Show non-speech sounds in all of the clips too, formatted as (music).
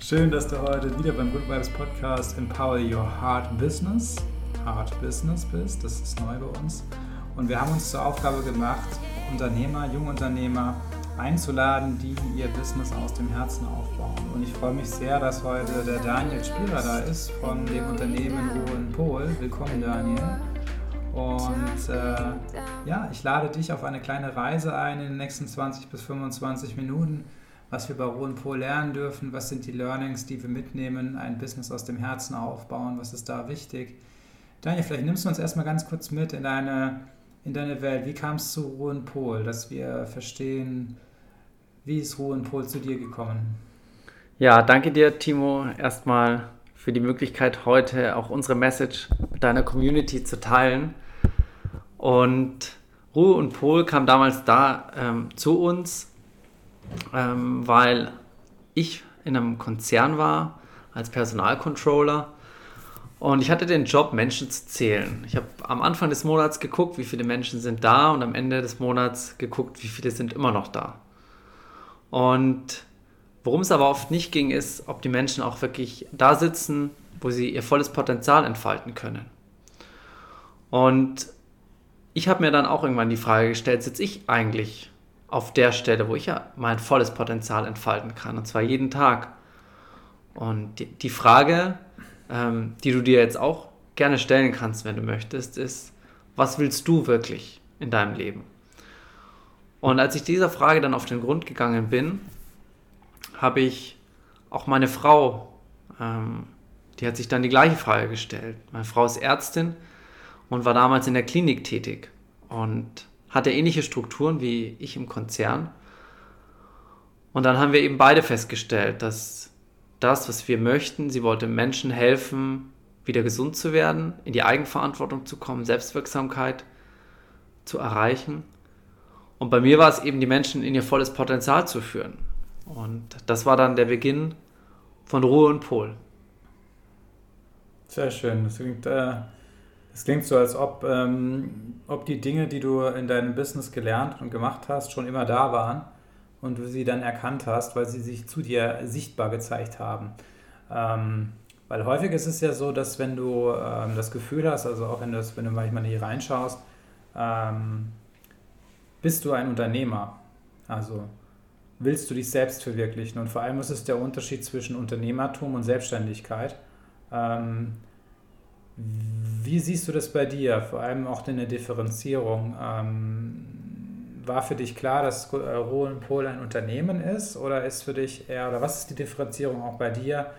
Schön, dass du heute wieder beim Good Vibes Podcast Empower Your Heart Business, Heart Business bist. Das ist neu bei uns. Und wir haben uns zur Aufgabe gemacht, Unternehmer, Jungunternehmer einzuladen, die ihr Business aus dem Herzen aufbauen. Und ich freue mich sehr, dass heute der Daniel Spierer da ist von dem Unternehmen Ruhe Pol. Willkommen, Daniel. Und äh, ja, ich lade dich auf eine kleine Reise ein in den nächsten 20 bis 25 Minuten, was wir bei Ruhe Pol lernen dürfen, was sind die Learnings, die wir mitnehmen, ein Business aus dem Herzen aufbauen, was ist da wichtig. Daniel, vielleicht nimmst du uns erstmal ganz kurz mit in deine, in deine Welt. Wie kam es zu Ruhe Pol, dass wir verstehen, wie ist Ruhe Pol zu dir gekommen? Ja, danke dir, Timo, erstmal für die Möglichkeit, heute auch unsere Message mit deiner Community zu teilen. Und Ruhe und Pol kam damals da ähm, zu uns, ähm, weil ich in einem Konzern war als Personalcontroller und ich hatte den Job, Menschen zu zählen. Ich habe am Anfang des Monats geguckt, wie viele Menschen sind da und am Ende des Monats geguckt, wie viele sind immer noch da. Und worum es aber oft nicht ging, ist, ob die Menschen auch wirklich da sitzen, wo sie ihr volles Potenzial entfalten können. Und ich habe mir dann auch irgendwann die Frage gestellt, sitze ich eigentlich auf der Stelle, wo ich ja mein volles Potenzial entfalten kann, und zwar jeden Tag. Und die, die Frage, ähm, die du dir jetzt auch gerne stellen kannst, wenn du möchtest, ist, was willst du wirklich in deinem Leben? Und als ich dieser Frage dann auf den Grund gegangen bin, habe ich auch meine Frau, ähm, die hat sich dann die gleiche Frage gestellt. Meine Frau ist Ärztin und war damals in der Klinik tätig und hatte ähnliche Strukturen wie ich im Konzern. Und dann haben wir eben beide festgestellt, dass das, was wir möchten, sie wollte Menschen helfen, wieder gesund zu werden, in die Eigenverantwortung zu kommen, Selbstwirksamkeit zu erreichen. Und bei mir war es eben, die Menschen in ihr volles Potenzial zu führen. Und das war dann der Beginn von Ruhe und Pol. Sehr schön. Das klingt, äh, das klingt so, als ob, ähm, ob die Dinge, die du in deinem Business gelernt und gemacht hast, schon immer da waren und du sie dann erkannt hast, weil sie sich zu dir sichtbar gezeigt haben. Ähm, weil häufig ist es ja so, dass wenn du ähm, das Gefühl hast, also auch wenn, das, wenn du manchmal hier reinschaust, ähm, bist du ein Unternehmer. Also willst du dich selbst verwirklichen. Und vor allem ist es der Unterschied zwischen Unternehmertum und Selbstständigkeit. Ähm, wie siehst du das bei dir? Vor allem auch in der Differenzierung. Ähm, war für dich klar, dass Roland Pol ein Unternehmen ist? Oder ist für dich eher, oder was ist die Differenzierung auch bei dir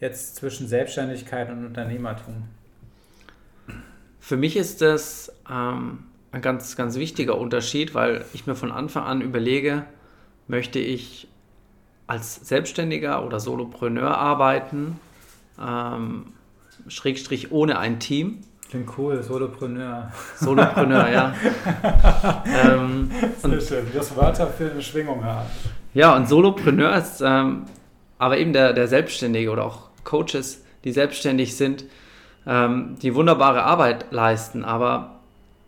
jetzt zwischen Selbstständigkeit und Unternehmertum? Für mich ist das ähm, ein ganz, ganz wichtiger Unterschied, weil ich mir von Anfang an überlege, möchte ich als Selbstständiger oder Solopreneur arbeiten, ähm, Schrägstrich ohne ein Team. Klingt cool, Solopreneur. Solopreneur, ja. (laughs) ähm, Sehr schön, wie das Wörter für eine Schwingung haben. Ja, und Solopreneur ist ähm, aber eben der, der Selbstständige oder auch Coaches, die selbstständig sind, ähm, die wunderbare Arbeit leisten, aber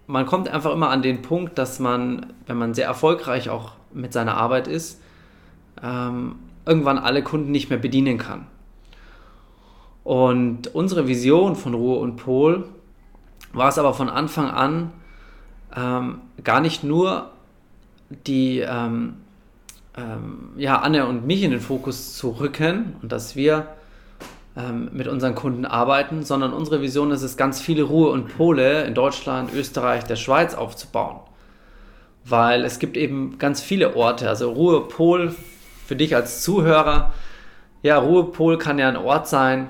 man kommt einfach immer an den Punkt, dass man, wenn man sehr erfolgreich auch mit seiner Arbeit ist, ähm, irgendwann alle Kunden nicht mehr bedienen kann. Und unsere Vision von Ruhe und Pol war es aber von Anfang an ähm, gar nicht nur die ähm, ähm ja, Anne und mich in den Fokus zu rücken und dass wir ähm, mit unseren Kunden arbeiten, sondern unsere Vision ist es, ganz viele Ruhe und Pole in Deutschland, Österreich, der Schweiz aufzubauen. Weil es gibt eben ganz viele Orte, also Ruhepol für dich als Zuhörer. Ja, Ruhepol kann ja ein Ort sein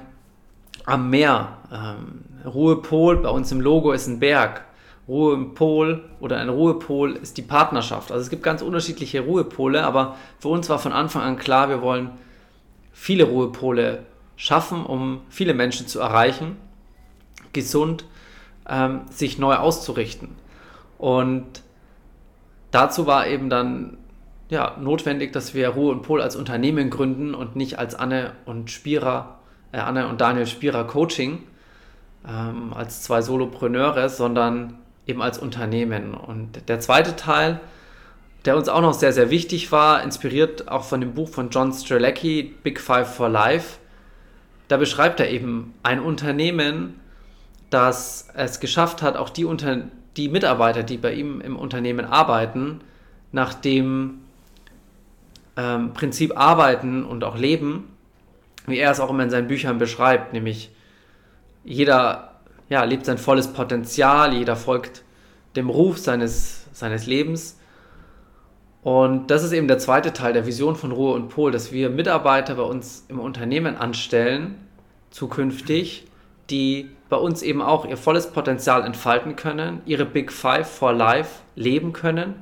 am Meer. Ähm, Ruhepol, bei uns im Logo ist ein Berg. Ruhepol oder ein Ruhepol ist die Partnerschaft. Also es gibt ganz unterschiedliche Ruhepole, aber für uns war von Anfang an klar, wir wollen viele Ruhepole schaffen, um viele Menschen zu erreichen, gesund ähm, sich neu auszurichten. Und dazu war eben dann ja, notwendig, dass wir Ruhe und Pol als Unternehmen gründen und nicht als Anne und Spira, Anne und Daniel Spira Coaching, ähm, als zwei Solopreneure, sondern eben als Unternehmen. Und der zweite Teil der uns auch noch sehr, sehr wichtig war, inspiriert auch von dem Buch von John Strelecki, Big Five for Life. Da beschreibt er eben ein Unternehmen, das es geschafft hat, auch die, Unter die Mitarbeiter, die bei ihm im Unternehmen arbeiten, nach dem ähm, Prinzip arbeiten und auch leben, wie er es auch immer in seinen Büchern beschreibt, nämlich jeder ja, lebt sein volles Potenzial, jeder folgt dem Ruf seines, seines Lebens. Und das ist eben der zweite Teil der Vision von Ruhe und Pol, dass wir Mitarbeiter bei uns im Unternehmen anstellen, zukünftig, die bei uns eben auch ihr volles Potenzial entfalten können, ihre Big Five for Life leben können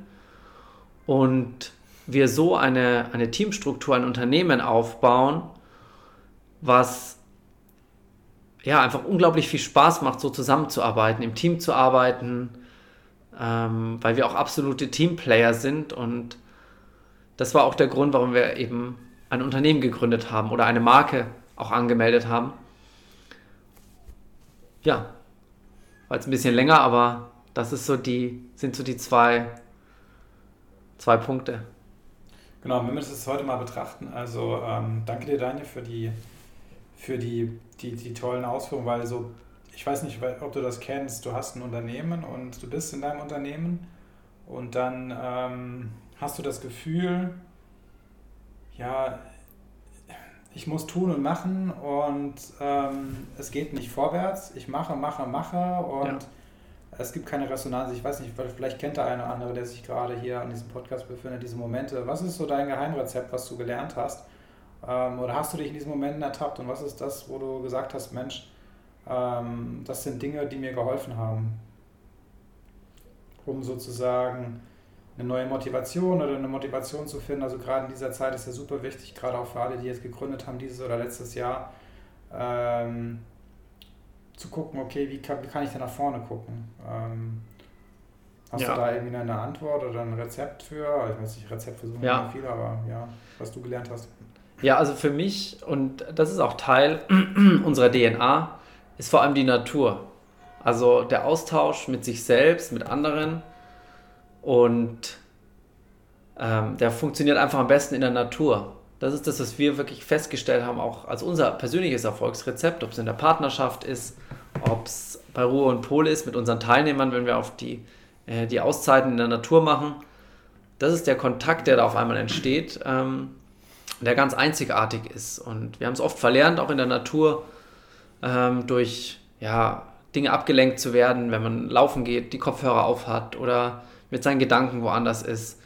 und wir so eine, eine Teamstruktur, ein Unternehmen aufbauen, was ja einfach unglaublich viel Spaß macht, so zusammenzuarbeiten, im Team zu arbeiten, ähm, weil wir auch absolute Teamplayer sind und das war auch der Grund, warum wir eben ein Unternehmen gegründet haben oder eine Marke auch angemeldet haben. Ja, war jetzt ein bisschen länger, aber das ist so die, sind so die zwei, zwei Punkte. Genau, wenn wir das heute mal betrachten, also ähm, danke dir, Daniel, für die, für die, die, die tollen Ausführungen, weil so ich weiß nicht, ob du das kennst, du hast ein Unternehmen und du bist in deinem Unternehmen und dann ähm, hast du das Gefühl, ja, ich muss tun und machen und ähm, es geht nicht vorwärts. Ich mache, mache, mache und ja. es gibt keine Resonanz. Ich weiß nicht, vielleicht kennt der eine oder andere, der sich gerade hier an diesem Podcast befindet, diese Momente. Was ist so dein Geheimrezept, was du gelernt hast? Ähm, oder hast du dich in diesen Momenten ertappt und was ist das, wo du gesagt hast, Mensch, ähm, das sind Dinge, die mir geholfen haben, um sozusagen eine neue Motivation oder eine Motivation zu finden. Also gerade in dieser Zeit ist ja super wichtig, gerade auch für alle, die jetzt gegründet haben, dieses oder letztes Jahr, ähm, zu gucken, okay, wie kann, wie kann ich denn nach vorne gucken? Ähm, hast ja. du da irgendwie eine Antwort oder ein Rezept für? Ich weiß nicht, Rezept versuchen ja. viel, aber ja, was du gelernt hast. Ja, also für mich, und das ist auch Teil (clears throat) unserer DNA, ist vor allem die Natur. Also der Austausch mit sich selbst, mit anderen. Und ähm, der funktioniert einfach am besten in der Natur. Das ist das, was wir wirklich festgestellt haben, auch als unser persönliches Erfolgsrezept, ob es in der Partnerschaft ist, ob es bei Ruhe und Pole ist mit unseren Teilnehmern, wenn wir auf die, äh, die Auszeiten in der Natur machen. Das ist der Kontakt, der da auf einmal entsteht, ähm, der ganz einzigartig ist. Und wir haben es oft verlernt, auch in der Natur, ähm, durch ja, Dinge abgelenkt zu werden, wenn man laufen geht, die Kopfhörer aufhat oder mit seinen Gedanken woanders ist.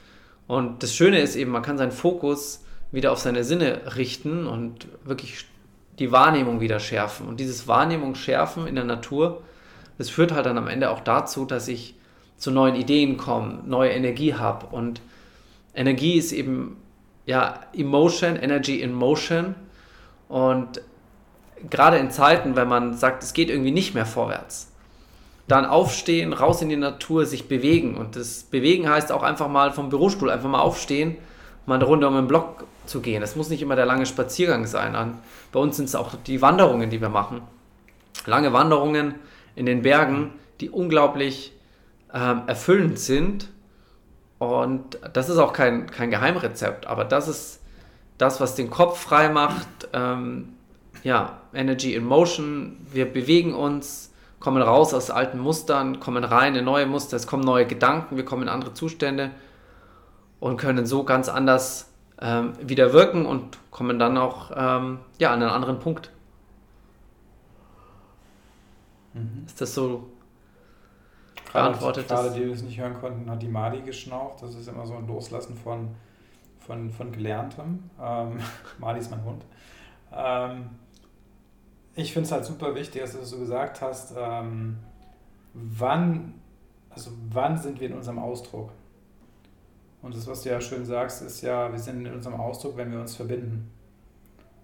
Und das Schöne ist eben, man kann seinen Fokus wieder auf seine Sinne richten und wirklich die Wahrnehmung wieder schärfen. Und dieses Wahrnehmung schärfen in der Natur, das führt halt dann am Ende auch dazu, dass ich zu neuen Ideen komme, neue Energie habe. Und Energie ist eben ja Emotion, Energy in Motion. Und gerade in Zeiten, wenn man sagt, es geht irgendwie nicht mehr vorwärts, dann aufstehen, raus in die Natur, sich bewegen. Und das Bewegen heißt auch einfach mal vom Bürostuhl einfach mal aufstehen, mal eine Runde um den Block zu gehen. Es muss nicht immer der lange Spaziergang sein. Bei uns sind es auch die Wanderungen, die wir machen. Lange Wanderungen in den Bergen, die unglaublich ähm, erfüllend sind. Und das ist auch kein, kein Geheimrezept, aber das ist das, was den Kopf frei macht, ähm, ja, Energy in Motion. Wir bewegen uns, kommen raus aus alten Mustern, kommen rein in neue Muster, es kommen neue Gedanken, wir kommen in andere Zustände und können so ganz anders ähm, wieder wirken und kommen dann auch ähm, ja, an einen anderen Punkt. Mhm. Ist das so beantwortet? Gerade, die, die es nicht hören konnten, hat die Mali geschnauft. Das ist immer so ein Loslassen von, von, von Gelerntem. Ähm, (laughs) Mali ist mein Hund. Ähm, ich finde es halt super wichtig, dass du das so gesagt hast, ähm, wann, also wann sind wir in unserem Ausdruck? Und das, was du ja schön sagst, ist ja, wir sind in unserem Ausdruck, wenn wir uns verbinden.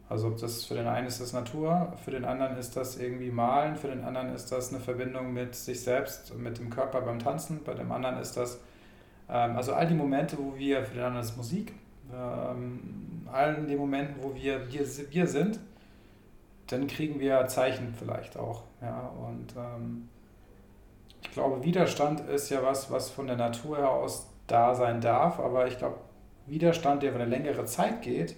Also das für den einen ist das Natur, für den anderen ist das irgendwie Malen, für den anderen ist das eine Verbindung mit sich selbst, mit dem Körper beim Tanzen, bei dem anderen ist das, ähm, also all die Momente, wo wir, für den anderen ist Musik, ähm, all die Momenten, wo wir, wir, wir sind, dann kriegen wir Zeichen vielleicht auch. Ja? Und ähm, ich glaube, Widerstand ist ja was, was von der Natur heraus da sein darf. Aber ich glaube, Widerstand, der über eine längere Zeit geht,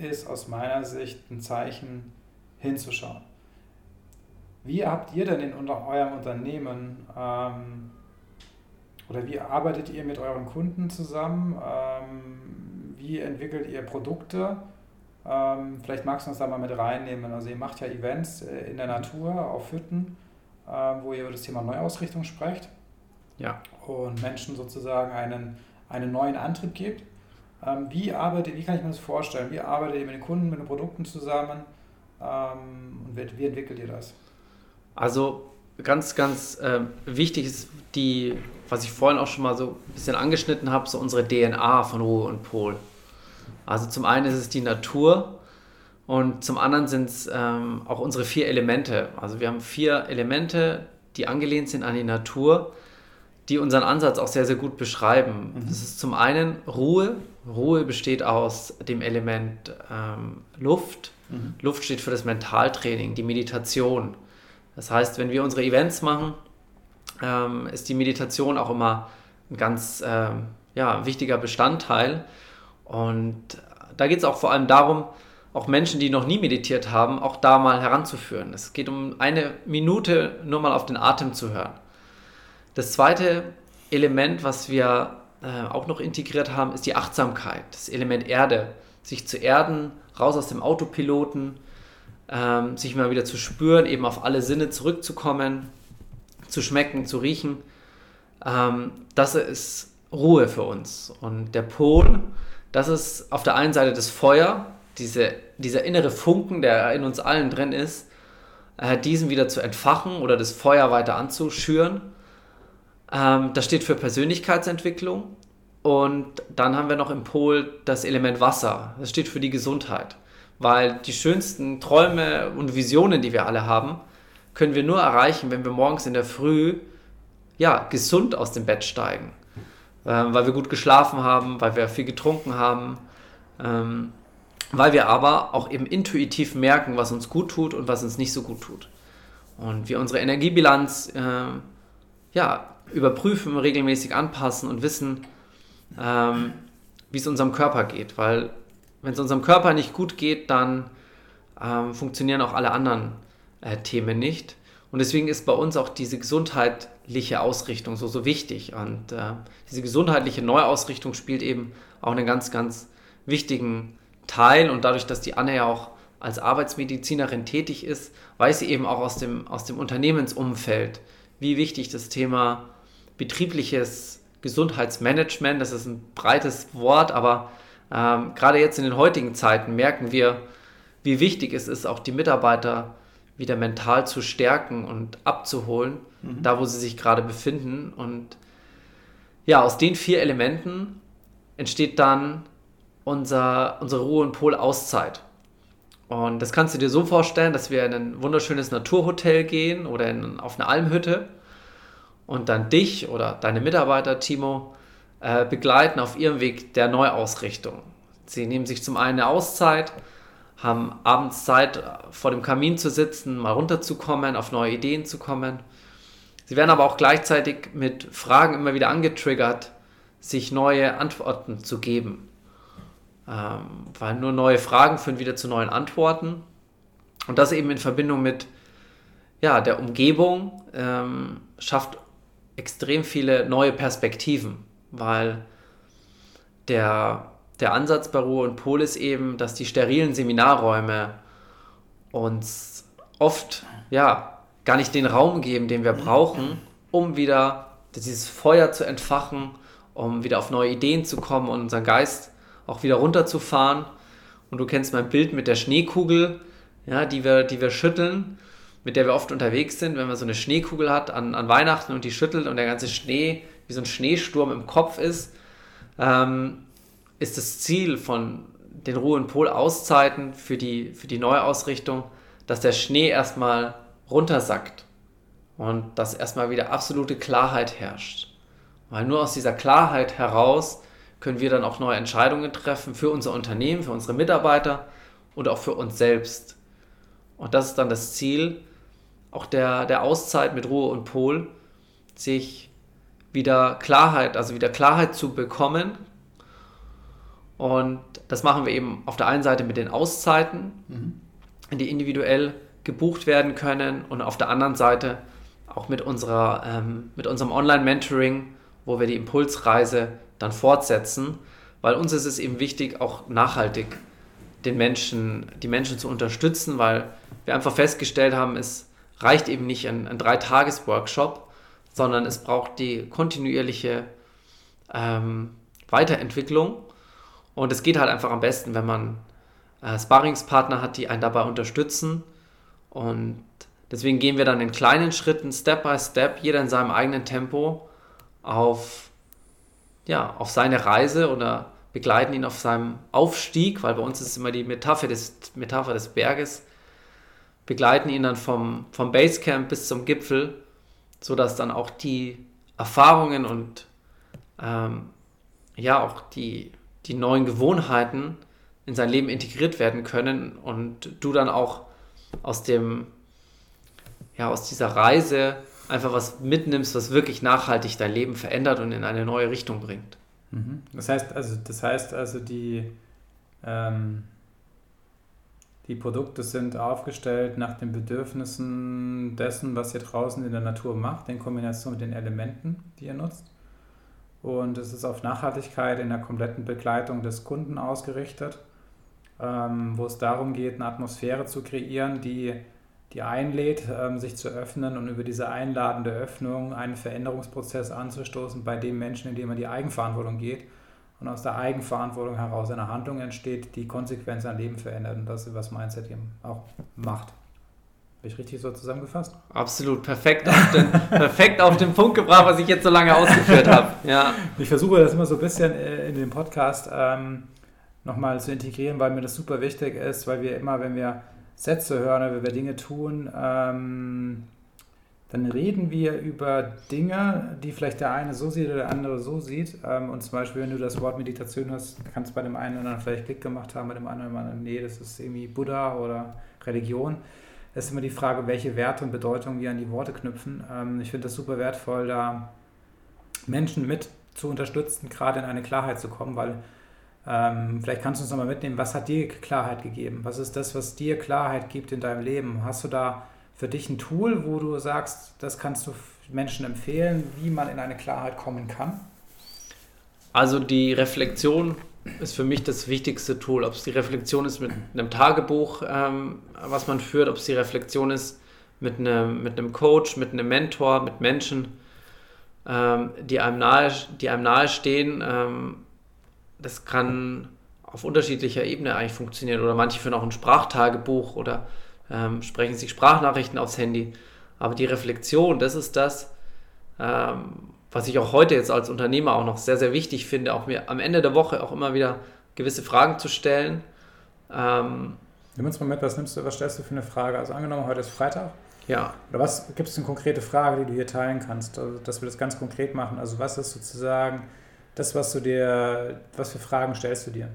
ist aus meiner Sicht ein Zeichen hinzuschauen. Wie habt ihr denn in eurem Unternehmen ähm, oder wie arbeitet ihr mit euren Kunden zusammen? Ähm, wie entwickelt ihr Produkte? Ähm, vielleicht magst du uns da mal mit reinnehmen. Also ihr macht ja Events äh, in der Natur auf Hütten, äh, wo ihr über das Thema Neuausrichtung sprecht. Ja. Und Menschen sozusagen einen, einen neuen Antrieb gibt. Ähm, wie arbeitet, wie kann ich mir das vorstellen? Wie arbeitet ihr mit den Kunden, mit den Produkten zusammen? Ähm, und wie, wie entwickelt ihr das? Also ganz, ganz äh, wichtig ist die, was ich vorhin auch schon mal so ein bisschen angeschnitten habe, so unsere DNA von Ruhe und Pol. Also zum einen ist es die Natur und zum anderen sind es ähm, auch unsere vier Elemente. Also wir haben vier Elemente, die angelehnt sind an die Natur, die unseren Ansatz auch sehr, sehr gut beschreiben. Mhm. Das ist zum einen Ruhe. Ruhe besteht aus dem Element ähm, Luft. Mhm. Luft steht für das Mentaltraining, die Meditation. Das heißt, wenn wir unsere Events machen, ähm, ist die Meditation auch immer ein ganz ähm, ja, wichtiger Bestandteil. Und da geht es auch vor allem darum, auch Menschen, die noch nie meditiert haben, auch da mal heranzuführen. Es geht um eine Minute nur mal auf den Atem zu hören. Das zweite Element, was wir äh, auch noch integriert haben, ist die Achtsamkeit, das Element Erde. Sich zu erden, raus aus dem Autopiloten, ähm, sich mal wieder zu spüren, eben auf alle Sinne zurückzukommen, zu schmecken, zu riechen. Ähm, das ist Ruhe für uns. Und der Pol, das ist auf der einen Seite das Feuer, diese, dieser innere Funken, der in uns allen drin ist, äh, diesen wieder zu entfachen oder das Feuer weiter anzuschüren. Ähm, das steht für Persönlichkeitsentwicklung. Und dann haben wir noch im Pol das Element Wasser. Das steht für die Gesundheit. Weil die schönsten Träume und Visionen, die wir alle haben, können wir nur erreichen, wenn wir morgens in der Früh ja, gesund aus dem Bett steigen. Ähm, weil wir gut geschlafen haben, weil wir viel getrunken haben, ähm, weil wir aber auch eben intuitiv merken, was uns gut tut und was uns nicht so gut tut. Und wir unsere Energiebilanz äh, ja, überprüfen, regelmäßig anpassen und wissen, ähm, wie es unserem Körper geht. Weil wenn es unserem Körper nicht gut geht, dann ähm, funktionieren auch alle anderen äh, Themen nicht. Und deswegen ist bei uns auch diese gesundheitliche Ausrichtung so, so wichtig. Und äh, diese gesundheitliche Neuausrichtung spielt eben auch einen ganz, ganz wichtigen Teil. Und dadurch, dass die Anne ja auch als Arbeitsmedizinerin tätig ist, weiß sie eben auch aus dem, aus dem Unternehmensumfeld, wie wichtig das Thema betriebliches Gesundheitsmanagement, das ist ein breites Wort, aber ähm, gerade jetzt in den heutigen Zeiten merken wir, wie wichtig es ist, auch die Mitarbeiter wieder mental zu stärken und abzuholen, mhm. da wo sie sich gerade befinden. Und ja, aus den vier Elementen entsteht dann unser, unsere Ruhe- und Pol-Auszeit. Und das kannst du dir so vorstellen, dass wir in ein wunderschönes Naturhotel gehen oder in, auf eine Almhütte und dann dich oder deine Mitarbeiter, Timo, äh, begleiten auf ihrem Weg der Neuausrichtung. Sie nehmen sich zum einen eine Auszeit, haben abends Zeit, vor dem Kamin zu sitzen, mal runterzukommen, auf neue Ideen zu kommen. Sie werden aber auch gleichzeitig mit Fragen immer wieder angetriggert, sich neue Antworten zu geben. Ähm, weil nur neue Fragen führen wieder zu neuen Antworten. Und das eben in Verbindung mit ja, der Umgebung ähm, schafft extrem viele neue Perspektiven weil der, der Ansatz bei Ruhe und Pol ist eben, dass die sterilen Seminarräume uns oft ja gar nicht den Raum geben, den wir brauchen, um wieder dieses Feuer zu entfachen, um wieder auf neue Ideen zu kommen und unseren Geist auch wieder runterzufahren. Und du kennst mein Bild mit der Schneekugel, ja, die, wir, die wir schütteln, mit der wir oft unterwegs sind, wenn man so eine Schneekugel hat an, an Weihnachten und die schüttelt und der ganze Schnee wie so ein Schneesturm im Kopf ist, ähm, ist das Ziel von den Ruhe- und Pol-Auszeiten für die, für die Neuausrichtung, dass der Schnee erstmal runtersackt und dass erstmal wieder absolute Klarheit herrscht. Weil nur aus dieser Klarheit heraus können wir dann auch neue Entscheidungen treffen für unser Unternehmen, für unsere Mitarbeiter und auch für uns selbst. Und das ist dann das Ziel auch der, der Auszeit mit Ruhe und Pol, sich wieder Klarheit, also wieder Klarheit zu bekommen. Und das machen wir eben auf der einen Seite mit den Auszeiten, mhm. die individuell gebucht werden können und auf der anderen Seite auch mit, unserer, ähm, mit unserem Online-Mentoring, wo wir die Impulsreise dann fortsetzen, weil uns ist es eben wichtig, auch nachhaltig den Menschen, die Menschen zu unterstützen, weil wir einfach festgestellt haben, es reicht eben nicht ein, ein Drei-Tages-Workshop, sondern es braucht die kontinuierliche ähm, Weiterentwicklung. Und es geht halt einfach am besten, wenn man äh, Sparringspartner hat, die einen dabei unterstützen. Und deswegen gehen wir dann in kleinen Schritten, Step by Step, jeder in seinem eigenen Tempo auf, ja, auf seine Reise oder begleiten ihn auf seinem Aufstieg, weil bei uns ist immer die Metapher des, Metapher des Berges, begleiten ihn dann vom, vom Basecamp bis zum Gipfel, sodass dann auch die Erfahrungen und ähm, ja auch die, die neuen Gewohnheiten in sein Leben integriert werden können und du dann auch aus dem ja aus dieser Reise einfach was mitnimmst, was wirklich nachhaltig dein Leben verändert und in eine neue Richtung bringt. Mhm. Das heißt also, das heißt also die, ähm, die Produkte sind aufgestellt nach den Bedürfnissen dessen, was ihr draußen in der Natur macht, in Kombination mit den Elementen, die ihr nutzt. Und es ist auf Nachhaltigkeit in der kompletten Begleitung des Kunden ausgerichtet, ähm, wo es darum geht, eine Atmosphäre zu kreieren, die die einlädt, ähm, sich zu öffnen und über diese einladende Öffnung einen Veränderungsprozess anzustoßen bei dem Menschen, in dem man die Eigenverantwortung geht und aus der Eigenverantwortung heraus eine Handlung entsteht, die Konsequenz ein Leben verändert. Und das ist, was Mindset eben auch macht. Habe ich richtig so zusammengefasst? Absolut, perfekt auf den, (laughs) perfekt auf den Punkt gebracht, was ich jetzt so lange ausgeführt habe. Ja. Ich versuche das immer so ein bisschen äh, in den Podcast ähm, nochmal zu integrieren, weil mir das super wichtig ist, weil wir immer, wenn wir Sätze hören wenn wir Dinge tun, ähm, dann reden wir über Dinge, die vielleicht der eine so sieht oder der andere so sieht. Ähm, und zum Beispiel, wenn du das Wort Meditation hast, kann es bei dem einen oder anderen vielleicht Klick gemacht haben, bei dem anderen oder anderen, nee, das ist irgendwie Buddha oder Religion. Das ist immer die Frage, welche Werte und Bedeutung wir an die Worte knüpfen. Ähm, ich finde das super wertvoll, da Menschen mit zu unterstützen, gerade in eine Klarheit zu kommen, weil ähm, vielleicht kannst du uns nochmal mitnehmen, was hat dir Klarheit gegeben? Was ist das, was dir Klarheit gibt in deinem Leben? Hast du da für dich ein Tool, wo du sagst, das kannst du Menschen empfehlen, wie man in eine Klarheit kommen kann? Also die Reflexion ist für mich das wichtigste Tool. Ob es die Reflexion ist mit einem Tagebuch, ähm, was man führt, ob es die Reflexion ist mit einem, mit einem Coach, mit einem Mentor, mit Menschen, ähm, die, einem nahe, die einem nahe. Ähm, das kann auf unterschiedlicher Ebene eigentlich funktionieren. Oder manche führen auch ein Sprachtagebuch oder ähm, sprechen sich Sprachnachrichten aufs Handy. Aber die Reflexion, das ist das, ähm, was ich auch heute jetzt als Unternehmer auch noch sehr, sehr wichtig finde, auch mir am Ende der Woche auch immer wieder gewisse Fragen zu stellen. Ähm, Nimm uns mal mit, was nimmst du, was stellst du für eine Frage? Also angenommen, heute ist Freitag. Ja. Oder was gibt es eine konkrete Frage, die du hier teilen kannst, also, dass wir das ganz konkret machen? Also was ist sozusagen das, was du dir, was für Fragen stellst du dir?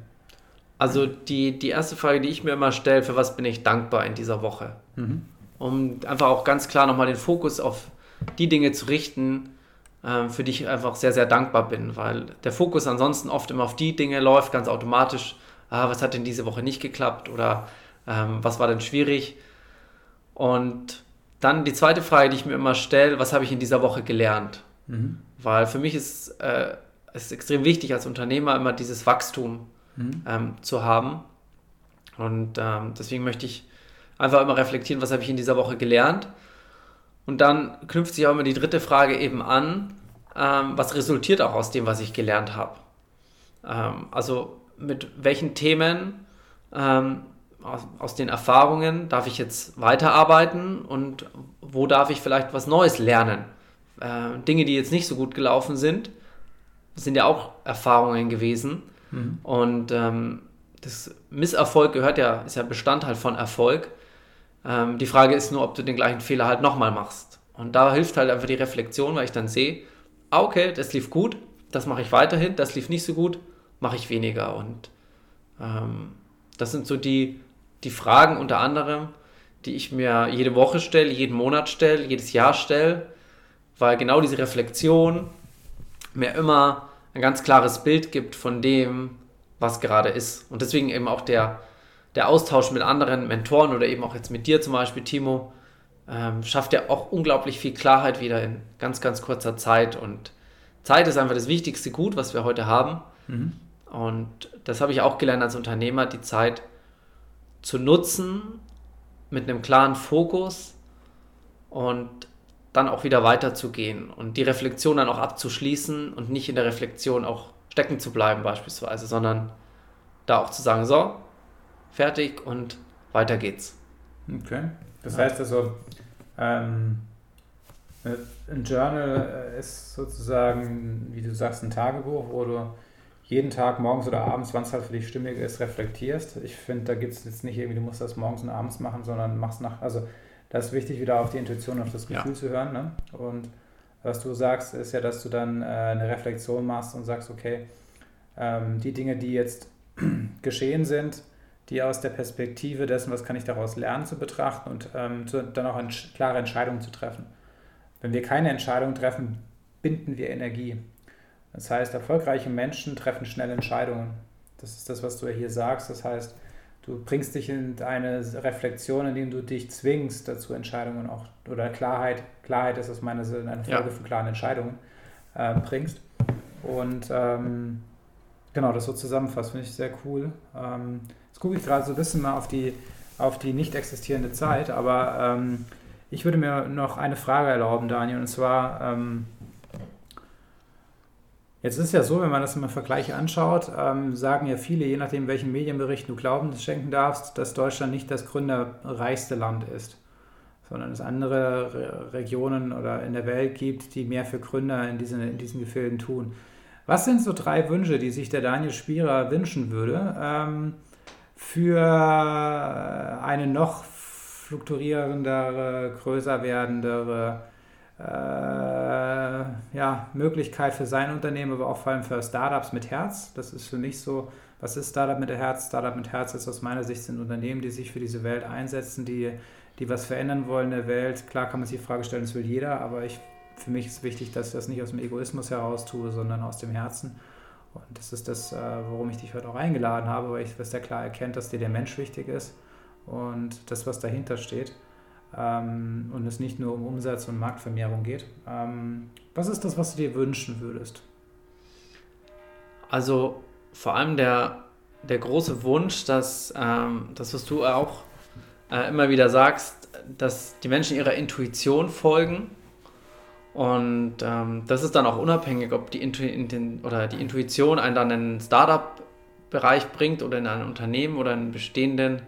Also die, die erste Frage, die ich mir immer stelle, für was bin ich dankbar in dieser Woche? Mhm. Um einfach auch ganz klar nochmal den Fokus auf die Dinge zu richten, ähm, für die ich einfach sehr, sehr dankbar bin, weil der Fokus ansonsten oft immer auf die Dinge läuft, ganz automatisch, ah, was hat denn diese Woche nicht geklappt oder ähm, was war denn schwierig? Und dann die zweite Frage, die ich mir immer stelle, was habe ich in dieser Woche gelernt? Mhm. Weil für mich ist äh, es ist extrem wichtig als Unternehmer immer dieses Wachstum mhm. ähm, zu haben. Und ähm, deswegen möchte ich einfach immer reflektieren, was habe ich in dieser Woche gelernt. Und dann knüpft sich auch immer die dritte Frage eben an, ähm, was resultiert auch aus dem, was ich gelernt habe. Ähm, also mit welchen Themen ähm, aus, aus, den Erfahrungen darf ich jetzt weiterarbeiten und wo darf ich vielleicht was Neues lernen. Äh, Dinge, die jetzt nicht so gut gelaufen sind, sind ja auch Erfahrungen gewesen. Mhm. Und ähm, das Misserfolg gehört ja, ist ja Bestandteil von Erfolg. Ähm, die Frage ist nur, ob du den gleichen Fehler halt nochmal machst. Und da hilft halt einfach die Reflexion, weil ich dann sehe, ah, okay, das lief gut, das mache ich weiterhin, das lief nicht so gut, mache ich weniger. Und ähm, das sind so die, die Fragen unter anderem, die ich mir jede Woche stelle, jeden Monat stelle, jedes Jahr stelle, weil genau diese Reflexion mir immer ein ganz klares Bild gibt von dem, was gerade ist. Und deswegen eben auch der, der Austausch mit anderen Mentoren oder eben auch jetzt mit dir zum Beispiel, Timo, ähm, schafft ja auch unglaublich viel Klarheit wieder in ganz, ganz kurzer Zeit. Und Zeit ist einfach das wichtigste Gut, was wir heute haben. Mhm. Und das habe ich auch gelernt als Unternehmer, die Zeit zu nutzen mit einem klaren Fokus und dann auch wieder weiterzugehen und die Reflexion dann auch abzuschließen und nicht in der Reflexion auch stecken zu bleiben beispielsweise, sondern da auch zu sagen, so, fertig und weiter geht's. Okay. Das heißt also, ähm, ein Journal ist sozusagen, wie du sagst, ein Tagebuch, wo du jeden Tag morgens oder abends, wann es halt für dich stimmig ist, reflektierst. Ich finde, da gibt es jetzt nicht irgendwie, du musst das morgens und abends machen, sondern machst nach, also das ist wichtig, wieder auf die Intuition, auf das Gefühl ja. zu hören. Ne? Und was du sagst, ist ja, dass du dann äh, eine Reflexion machst und sagst, okay, ähm, die Dinge, die jetzt (clears throat) geschehen sind, die aus der Perspektive dessen, was kann ich daraus lernen, zu betrachten und ähm, zu, dann auch eine klare Entscheidungen zu treffen. Wenn wir keine Entscheidung treffen, binden wir Energie. Das heißt, erfolgreiche Menschen treffen schnell Entscheidungen. Das ist das, was du hier sagst. Das heißt, du bringst dich in eine Reflexion, indem du dich zwingst dazu, Entscheidungen auch, oder Klarheit, Klarheit ist aus meiner Sicht eine Folge ja. von klaren Entscheidungen, äh, bringst. Und ähm, genau, das so zusammenfasst, finde ich sehr cool. Ähm, Jetzt gucke ich gerade so ein bisschen mal auf die, auf die nicht existierende Zeit, aber ähm, ich würde mir noch eine Frage erlauben, Daniel, und zwar, ähm, jetzt ist ja so, wenn man das im Vergleich anschaut, ähm, sagen ja viele, je nachdem, welchen Medienberichten du Glauben schenken darfst, dass Deutschland nicht das gründerreichste Land ist, sondern es andere Re Regionen oder in der Welt gibt, die mehr für Gründer in diesen, in diesen Gefilden tun. Was sind so drei Wünsche, die sich der Daniel Spierer wünschen würde? Ähm, für eine noch fluktuierendere, größer werdendere äh, ja, Möglichkeit für sein Unternehmen, aber auch vor allem für Startups mit Herz. Das ist für mich so, was ist Startup mit Herz? Startup mit Herz ist aus meiner Sicht sind Unternehmen, die sich für diese Welt einsetzen, die, die was verändern wollen in der Welt. Klar kann man sich die Frage stellen, das will jeder, aber ich, für mich ist wichtig, dass ich das nicht aus dem Egoismus heraus tue, sondern aus dem Herzen. Und das ist das, äh, warum ich dich heute auch eingeladen habe, weil ich was sehr klar erkennt, dass dir der Mensch wichtig ist und das, was dahinter steht. Ähm, und es nicht nur um Umsatz und Marktvermehrung geht. Ähm, was ist das, was du dir wünschen würdest? Also vor allem der, der große Wunsch, dass ähm, das, was du auch äh, immer wieder sagst, dass die Menschen ihrer Intuition folgen und ähm, das ist dann auch unabhängig, ob die, Intu oder die Intuition einen dann in den Startup-Bereich bringt oder in ein Unternehmen oder in, bestehenden,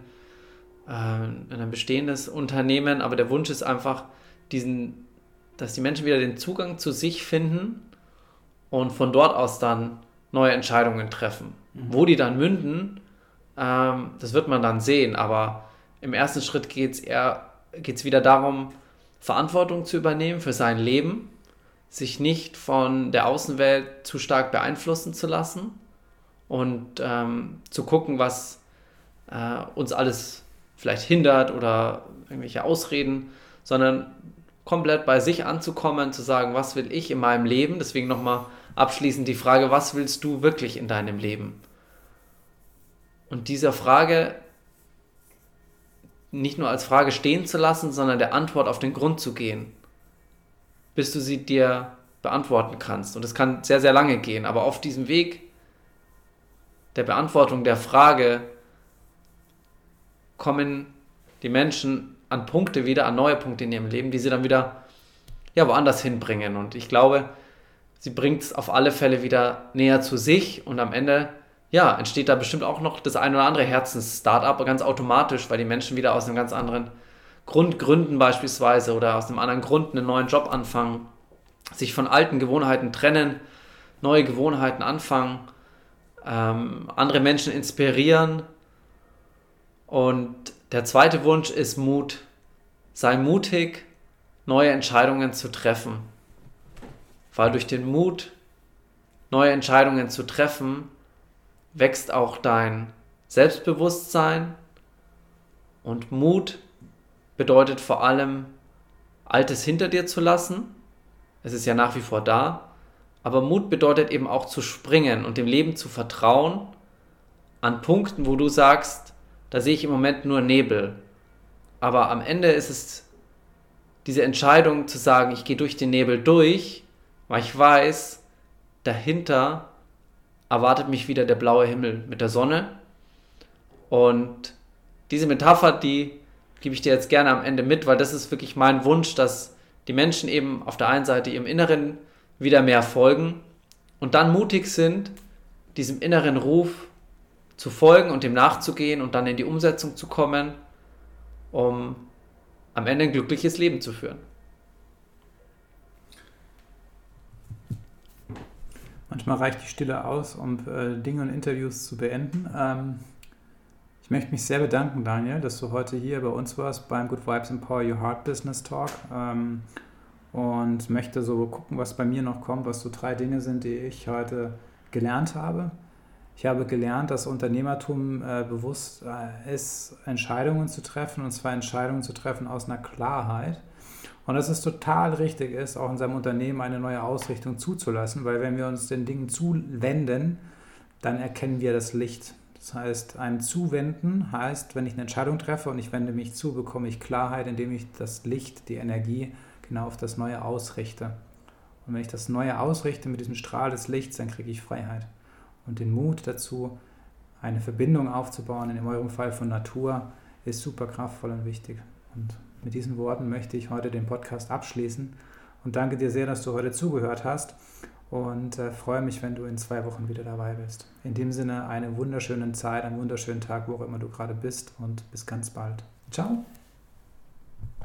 äh, in ein bestehendes Unternehmen. Aber der Wunsch ist einfach, diesen, dass die Menschen wieder den Zugang zu sich finden und von dort aus dann neue Entscheidungen treffen. Mhm. Wo die dann münden, ähm, das wird man dann sehen. Aber im ersten Schritt geht es eher geht's wieder darum, Verantwortung zu übernehmen für sein Leben, sich nicht von der Außenwelt zu stark beeinflussen zu lassen und ähm, zu gucken, was äh, uns alles vielleicht hindert oder irgendwelche Ausreden, sondern komplett bei sich anzukommen, zu sagen, was will ich in meinem Leben? Deswegen nochmal abschließend die Frage, was willst du wirklich in deinem Leben? Und dieser Frage nicht nur als Frage stehen zu lassen, sondern der Antwort auf den Grund zu gehen, bis du sie dir beantworten kannst. Und es kann sehr, sehr lange gehen, aber auf diesem Weg der Beantwortung der Frage kommen die Menschen an Punkte wieder, an neue Punkte in ihrem Leben, die sie dann wieder ja, woanders hinbringen. Und ich glaube, sie bringt es auf alle Fälle wieder näher zu sich und am Ende ja, entsteht da bestimmt auch noch das ein oder andere Herzens-Startup ganz automatisch, weil die Menschen wieder aus einem ganz anderen Grund gründen beispielsweise oder aus einem anderen Grund einen neuen Job anfangen, sich von alten Gewohnheiten trennen, neue Gewohnheiten anfangen, ähm, andere Menschen inspirieren. Und der zweite Wunsch ist Mut. Sei mutig, neue Entscheidungen zu treffen. Weil durch den Mut, neue Entscheidungen zu treffen, wächst auch dein Selbstbewusstsein und Mut bedeutet vor allem, Altes hinter dir zu lassen. Es ist ja nach wie vor da, Aber Mut bedeutet eben auch zu springen und dem Leben zu vertrauen an Punkten, wo du sagst, da sehe ich im Moment nur Nebel. Aber am Ende ist es diese Entscheidung zu sagen, ich gehe durch den Nebel durch, weil ich weiß, dahinter erwartet mich wieder der blaue Himmel mit der Sonne. Und diese Metapher, die gebe ich dir jetzt gerne am Ende mit, weil das ist wirklich mein Wunsch, dass die Menschen eben auf der einen Seite ihrem Inneren wieder mehr folgen und dann mutig sind, diesem inneren Ruf zu folgen und dem nachzugehen und dann in die Umsetzung zu kommen, um am Ende ein glückliches Leben zu führen. Manchmal reicht die Stille aus, um äh, Dinge und Interviews zu beenden. Ähm, ich möchte mich sehr bedanken, Daniel, dass du heute hier bei uns warst beim Good Vibes Empower Your Heart Business Talk. Ähm, und möchte so gucken, was bei mir noch kommt, was so drei Dinge sind, die ich heute gelernt habe. Ich habe gelernt, dass Unternehmertum äh, bewusst äh, ist, Entscheidungen zu treffen, und zwar Entscheidungen zu treffen aus einer Klarheit. Und dass es total richtig ist, auch in seinem Unternehmen eine neue Ausrichtung zuzulassen, weil wenn wir uns den Dingen zuwenden, dann erkennen wir das Licht. Das heißt, ein Zuwenden heißt, wenn ich eine Entscheidung treffe und ich wende mich zu, bekomme ich Klarheit, indem ich das Licht, die Energie genau auf das Neue ausrichte. Und wenn ich das Neue ausrichte mit diesem Strahl des Lichts, dann kriege ich Freiheit und den Mut dazu, eine Verbindung aufzubauen, in eurem Fall von Natur, ist super kraftvoll und wichtig. Und mit diesen Worten möchte ich heute den Podcast abschließen und danke dir sehr, dass du heute zugehört hast und äh, freue mich, wenn du in zwei Wochen wieder dabei bist. In dem Sinne eine wunderschöne Zeit, einen wunderschönen Tag, wo auch immer du gerade bist und bis ganz bald. Ciao!